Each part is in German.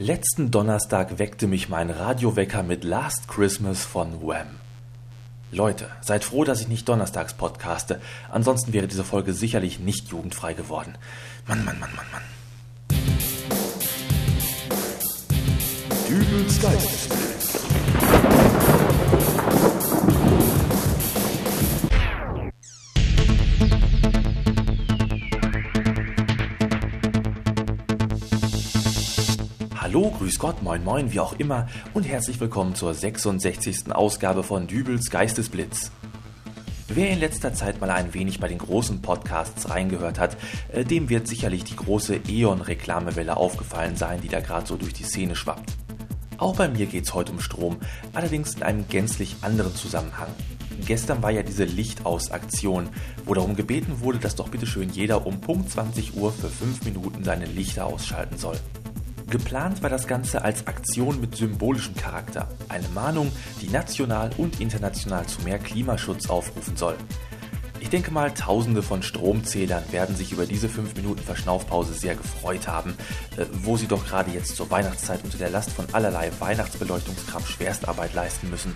Letzten Donnerstag weckte mich mein Radiowecker mit Last Christmas von Wham. Leute, seid froh, dass ich nicht donnerstags podcaste, ansonsten wäre diese Folge sicherlich nicht jugendfrei geworden. Mann, Mann, Mann, Mann, Mann. Dübels Geistesblitz. Hallo, grüß Gott, moin moin, wie auch immer und herzlich willkommen zur 66. Ausgabe von Dübels Geistesblitz. Wer in letzter Zeit mal ein wenig bei den großen Podcasts reingehört hat, äh, dem wird sicherlich die große E.ON-Reklamewelle aufgefallen sein, die da gerade so durch die Szene schwappt. Auch bei mir geht's heute um Strom, allerdings in einem gänzlich anderen Zusammenhang. Gestern war ja diese Lichtaus-Aktion, wo darum gebeten wurde, dass doch bitteschön jeder um Punkt 20 Uhr für 5 Minuten seine Lichter ausschalten soll. Geplant war das Ganze als Aktion mit symbolischem Charakter, eine Mahnung, die national und international zu mehr Klimaschutz aufrufen soll. Ich denke mal, tausende von Stromzählern werden sich über diese 5 Minuten Verschnaufpause sehr gefreut haben, äh, wo sie doch gerade jetzt zur Weihnachtszeit unter der Last von allerlei Weihnachtsbeleuchtungskram Schwerstarbeit leisten müssen.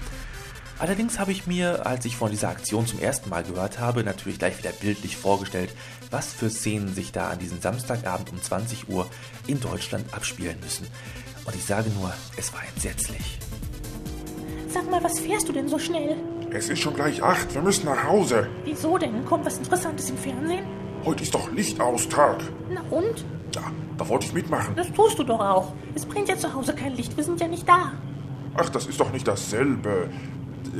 Allerdings habe ich mir, als ich von dieser Aktion zum ersten Mal gehört habe, natürlich gleich wieder bildlich vorgestellt, was für Szenen sich da an diesem Samstagabend um 20 Uhr in Deutschland abspielen müssen. Und ich sage nur, es war entsetzlich. Sag mal, was fährst du denn so schnell? Es ist schon gleich acht. Wir müssen nach Hause. Wieso denn? Kommt was Interessantes im Fernsehen? Heute ist doch Lichtaustag. Na und? Ja, da wollte ich mitmachen. Das tust du doch auch. Es bringt ja zu Hause kein Licht. Wir sind ja nicht da. Ach, das ist doch nicht dasselbe.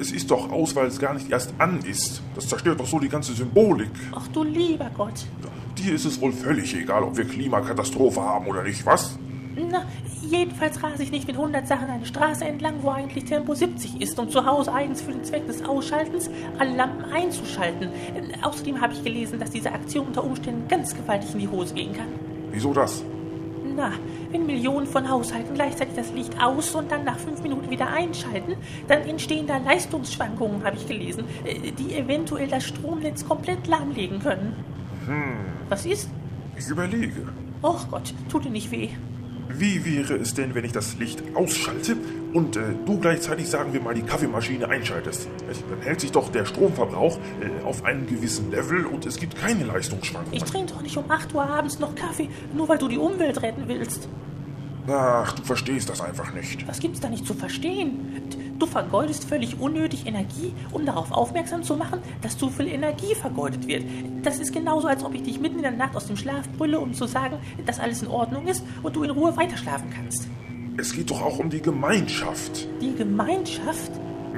Es ist doch aus, weil es gar nicht erst an ist. Das zerstört doch so die ganze Symbolik. Ach du lieber Gott. Dir ist es wohl völlig egal, ob wir Klimakatastrophe haben oder nicht, was? Na, jedenfalls rase ich nicht mit 100 Sachen eine Straße entlang, wo eigentlich Tempo 70 ist, um zu Hause eigens für den Zweck des Ausschaltens alle Lampen einzuschalten. Äh, Außerdem habe ich gelesen, dass diese Aktion unter Umständen ganz gewaltig in die Hose gehen kann. Wieso das? Na, wenn Millionen von Haushalten gleichzeitig das Licht aus und dann nach fünf Minuten wieder einschalten, dann entstehen da Leistungsschwankungen, habe ich gelesen, äh, die eventuell das Stromnetz komplett lahmlegen können. Hm, Was ist? ich überlege. Och Gott, tut dir nicht weh. Wie wäre es denn, wenn ich das Licht ausschalte und äh, du gleichzeitig, sagen wir mal, die Kaffeemaschine einschaltest? Nicht? Dann hält sich doch der Stromverbrauch äh, auf einem gewissen Level und es gibt keine Leistungsschwankungen. Ich trinke doch nicht um 8 Uhr abends noch Kaffee, nur weil du die Umwelt retten willst. Ach, du verstehst das einfach nicht. Was gibt's da nicht zu verstehen? Du vergeudest völlig unnötig Energie, um darauf aufmerksam zu machen, dass zu viel Energie vergeudet wird. Das ist genauso, als ob ich dich mitten in der Nacht aus dem Schlaf brülle, um zu sagen, dass alles in Ordnung ist und du in Ruhe weiterschlafen kannst. Es geht doch auch um die Gemeinschaft. Die Gemeinschaft?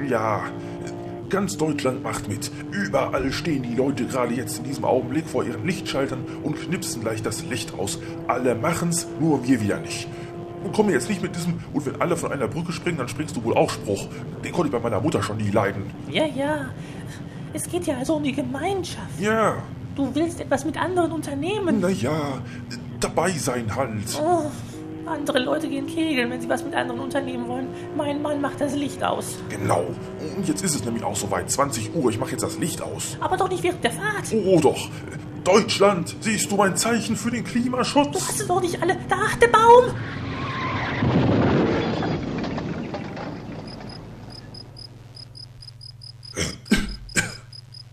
Ja, ganz Deutschland macht mit. Überall stehen die Leute gerade jetzt in diesem Augenblick vor ihren Lichtschaltern und knipsen gleich das Licht aus. Alle machen's, nur wir wieder nicht. Und komm mir jetzt nicht mit diesem, und wenn alle von einer Brücke springen, dann springst du wohl auch Spruch. Den konnte ich bei meiner Mutter schon nie leiden. Ja, ja. Es geht ja also um die Gemeinschaft. Ja, Du willst etwas mit anderen unternehmen. naja, dabei sein halt. Oh, andere Leute gehen kegeln, wenn sie was mit anderen unternehmen wollen. Mein Mann macht das Licht aus. Genau. Und jetzt ist es nämlich auch soweit. 20 Uhr, ich mache jetzt das Licht aus. Aber doch nicht während der Fahrt. Oh doch. Deutschland, siehst du mein Zeichen für den Du Klimaschutz? hast es doch nicht alle. Da, der Baum!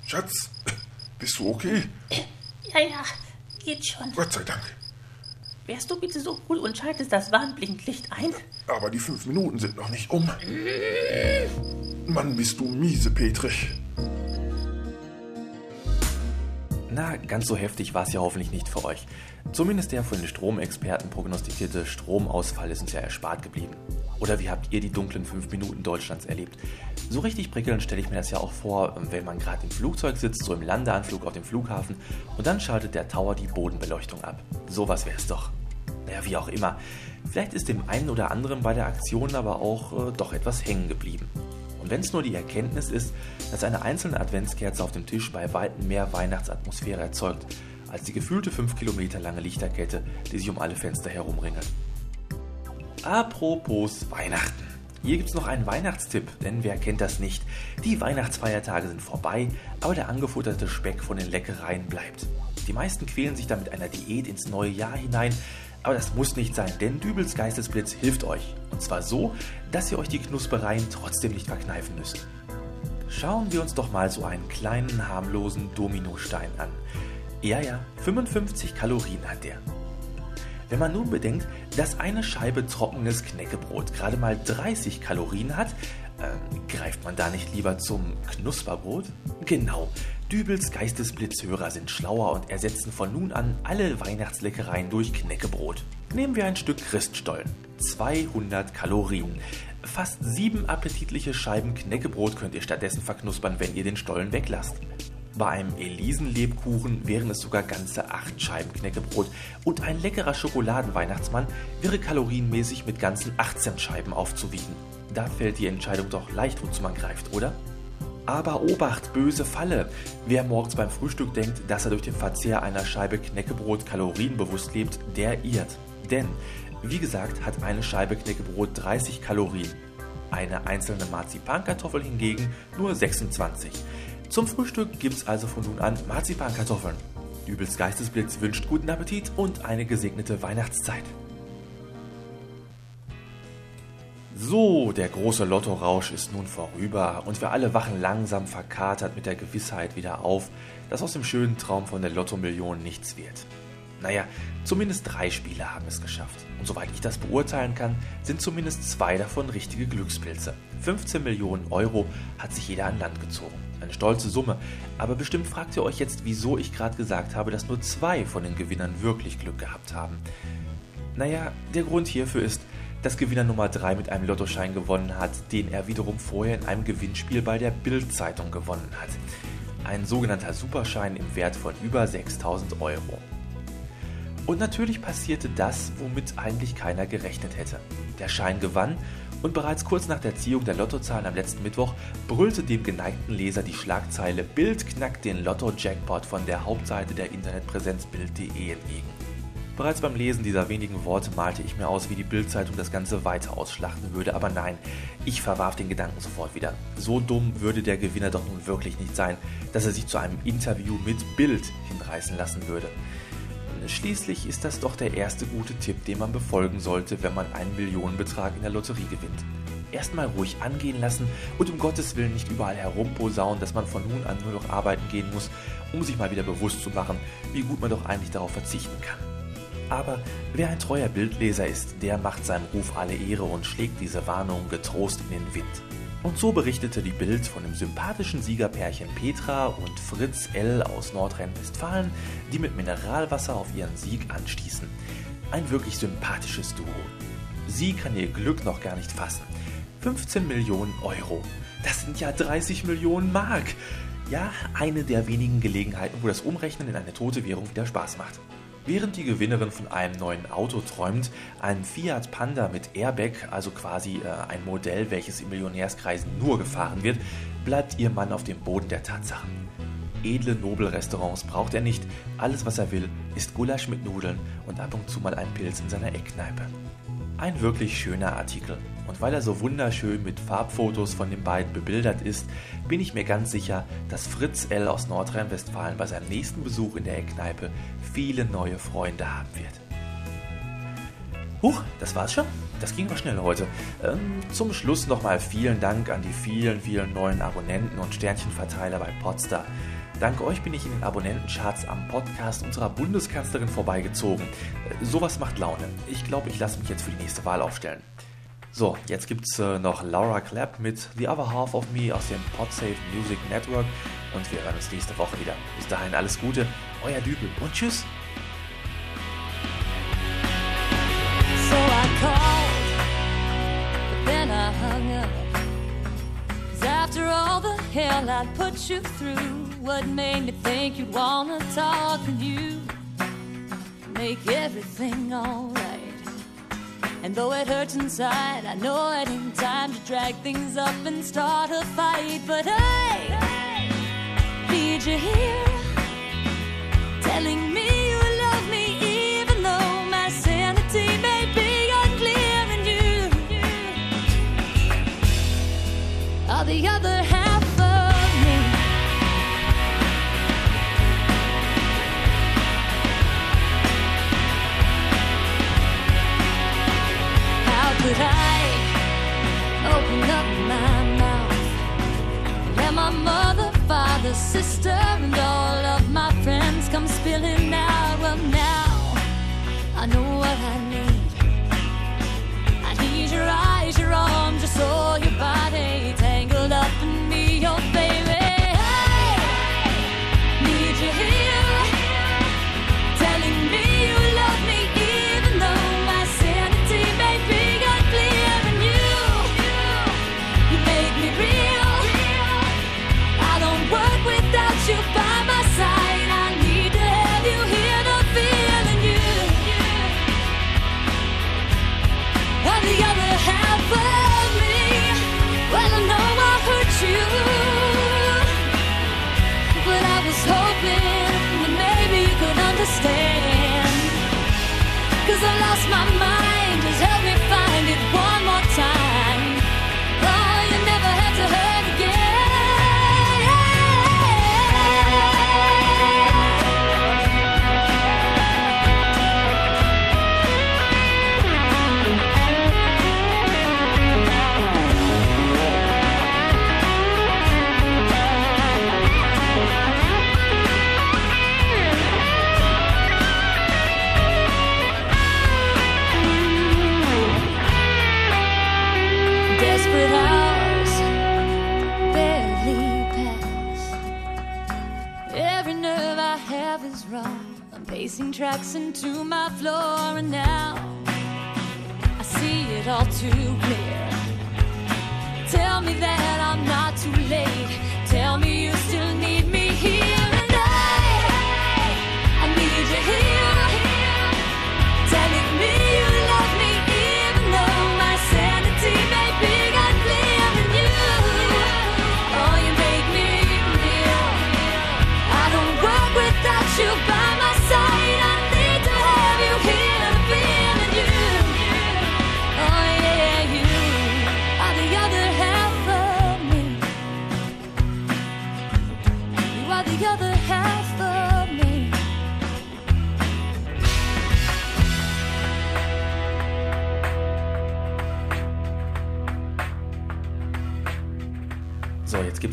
Schatz, bist du okay? Ja, ja, geht schon. Gott sei Dank. Wärst du bitte so cool und schaltest das Warnblinklicht ein? Aber die fünf Minuten sind noch nicht um. Mann, bist du miese, Petrich. Na, ganz so heftig war es ja hoffentlich nicht für euch. Zumindest der von den Stromexperten prognostizierte Stromausfall ist uns ja erspart geblieben. Oder wie habt ihr die dunklen fünf Minuten Deutschlands erlebt? So richtig prickelnd stelle ich mir das ja auch vor, wenn man gerade im Flugzeug sitzt, so im Landeanflug auf dem Flughafen und dann schaltet der Tower die Bodenbeleuchtung ab. Sowas wär's doch. Naja, wie auch immer. Vielleicht ist dem einen oder anderen bei der Aktion aber auch äh, doch etwas hängen geblieben. Und wenn es nur die Erkenntnis ist, dass eine einzelne Adventskerze auf dem Tisch bei weitem mehr Weihnachtsatmosphäre erzeugt, als die gefühlte 5 Kilometer lange Lichterkette, die sich um alle Fenster herumringelt. Apropos Weihnachten. Hier gibt's noch einen Weihnachtstipp, denn wer kennt das nicht? Die Weihnachtsfeiertage sind vorbei, aber der angefutterte Speck von den Leckereien bleibt. Die meisten quälen sich damit einer Diät ins neue Jahr hinein, Aber das muss nicht sein, denn Dübels Geistesblitz hilft euch. Und zwar so, dass ihr euch die Knuspereien trotzdem nicht verkneifen müsst. Schauen wir uns doch mal so einen kleinen harmlosen Dominostein an. Ja, ja, 55 Kalorien hat der. Wenn man nun bedenkt, dass eine Scheibe trockenes Knäckebrot gerade mal 30 Kalorien hat, äh, greift man da nicht lieber zum Knusperbrot? Genau, Dübels Geistesblitzhörer sind schlauer und ersetzen von nun an alle Weihnachtsleckereien durch Knäckebrot. Nehmen wir ein Stück Christstollen. 200 Kalorien. Fast sieben appetitliche Scheiben Knäckebrot könnt ihr stattdessen verknuspern, wenn ihr den Stollen weglasst. Bei einem Elisenlebkuchen wären es sogar ganze acht Scheiben Knäckebrot und ein leckerer Schokoladenweihnachtsmann wäre kalorienmäßig mit ganzen 18 Scheiben aufzuwiegen. Da fällt die Entscheidung doch leicht, wozu man greift, oder? Aber Obacht, böse Falle! Wer morgens beim Frühstück denkt, dass er durch den Verzehr einer Scheibe Knäckebrot kalorienbewusst lebt, der irrt. Denn, wie gesagt, hat eine Scheibe Knäckebrot 30 Kalorien. Eine einzelne Marzipankartoffel hingegen nur 26. Zum Frühstück gibt's also von nun an Marzipankartoffeln. Übels Geistesblitz wünscht guten Appetit und eine gesegnete Weihnachtszeit. So, der große Lottorausch ist nun vorüber und wir alle wachen langsam verkatert mit der Gewissheit wieder auf, dass aus dem schönen Traum von der Lottomillion nichts wird. Naja, zumindest drei Spieler haben es geschafft. Und soweit ich das beurteilen kann, sind zumindest zwei davon richtige Glückspilze. 15 Millionen Euro hat sich jeder an Land gezogen. Eine stolze Summe, aber bestimmt fragt ihr euch jetzt, wieso ich gerade gesagt habe, dass nur zwei von den Gewinnern wirklich Glück gehabt haben. Naja, der Grund hierfür ist, dass Gewinner Nummer 3 mit einem Lottoschein gewonnen hat, den er wiederum vorher in einem Gewinnspiel bei der Bild-Zeitung gewonnen hat. Ein sogenannter Superschein im Wert von über 6000 Euro. Und natürlich passierte das, womit eigentlich keiner gerechnet hätte. Der Schein gewann und bereits kurz nach der Ziehung der Lottozahlen am letzten Mittwoch brüllte dem geneigten Leser die Schlagzeile Bild knackt den Lotto-Jackpot von der Hauptseite der Internetpräsenz Bild.de entgegen. Bereits beim Lesen dieser wenigen Worte malte ich mir aus, wie die Bildzeitung das Ganze weiter ausschlachten würde, aber nein, ich verwarf den Gedanken sofort wieder. So dumm würde der Gewinner doch nun wirklich nicht sein, dass er sich zu einem Interview mit Bild hinreißen lassen würde. Schließlich ist das doch der erste gute Tipp, den man befolgen sollte, wenn man einen Millionenbetrag in der Lotterie gewinnt. Erstmal ruhig angehen lassen und um Gottes Willen nicht überall herumposaunen, dass man von nun an nur noch arbeiten gehen muss, um sich mal wieder bewusst zu machen, wie gut man doch eigentlich darauf verzichten kann. Aber wer ein treuer Bildleser ist, der macht seinem Ruf alle Ehre und schlägt diese Warnung getrost in den Wind. Und so berichtete die Bild von dem sympathischen Siegerpärchen Petra und Fritz L. aus Nordrhein-Westfalen, die mit Mineralwasser auf ihren Sieg anstießen. Ein wirklich sympathisches Duo. Sie kann ihr Glück noch gar nicht fassen. 15 Millionen Euro. Das sind ja 30 Millionen Mark. Ja, eine der wenigen Gelegenheiten, wo das Umrechnen in eine tote Währung wieder Spaß macht. Während die Gewinnerin von einem neuen Auto träumt, einem Fiat Panda mit Airbag, also quasi äh, ein Modell, welches in Millionärskreisen nur gefahren wird, bleibt ihr Mann auf dem Boden der Tatsachen. Edle Nobelrestaurants braucht er nicht, alles was er will, ist Gulasch mit Nudeln und ab und zu mal ein Pilz in seiner Eckkneipe. Ein wirklich schöner Artikel. Und weil er so wunderschön mit Farbfotos von den beiden bebildert ist, bin ich mir ganz sicher, dass Fritz L. aus Nordrhein-Westfalen bei seinem nächsten Besuch in der Eckkneipe viele neue Freunde haben wird. Huch, das war's schon? Das ging aber schnell heute. Ähm, zum Schluss nochmal vielen Dank an die vielen, vielen neuen Abonnenten und Sternchenverteiler bei Podstar. Dank euch bin ich in den Abonnentencharts am Podcast unserer Bundeskanzlerin vorbeigezogen. Äh, sowas macht Laune. Ich glaube, ich lasse mich jetzt für die nächste Wahl aufstellen. So, jetzt gibt's äh, noch Laura Clapp mit The Other Half of Me aus dem Podsafe Music Network und wir hören uns nächste Woche wieder. Bis dahin alles Gute, euer Dübel und tschüss. So I called, but then I hung up. 'Cause after all the hell I put you through, what made me think you'd wanna talk to you? Make everything alright. And though it hurts inside, I know it ain't time to drag things up and start a fight. But I need you here, I know of lost my mind into my floor, and now I see it all too clear. Tell me that.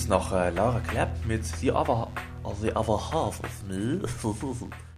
noch äh, Lara Clapp mit The Other, The Other Half of Me.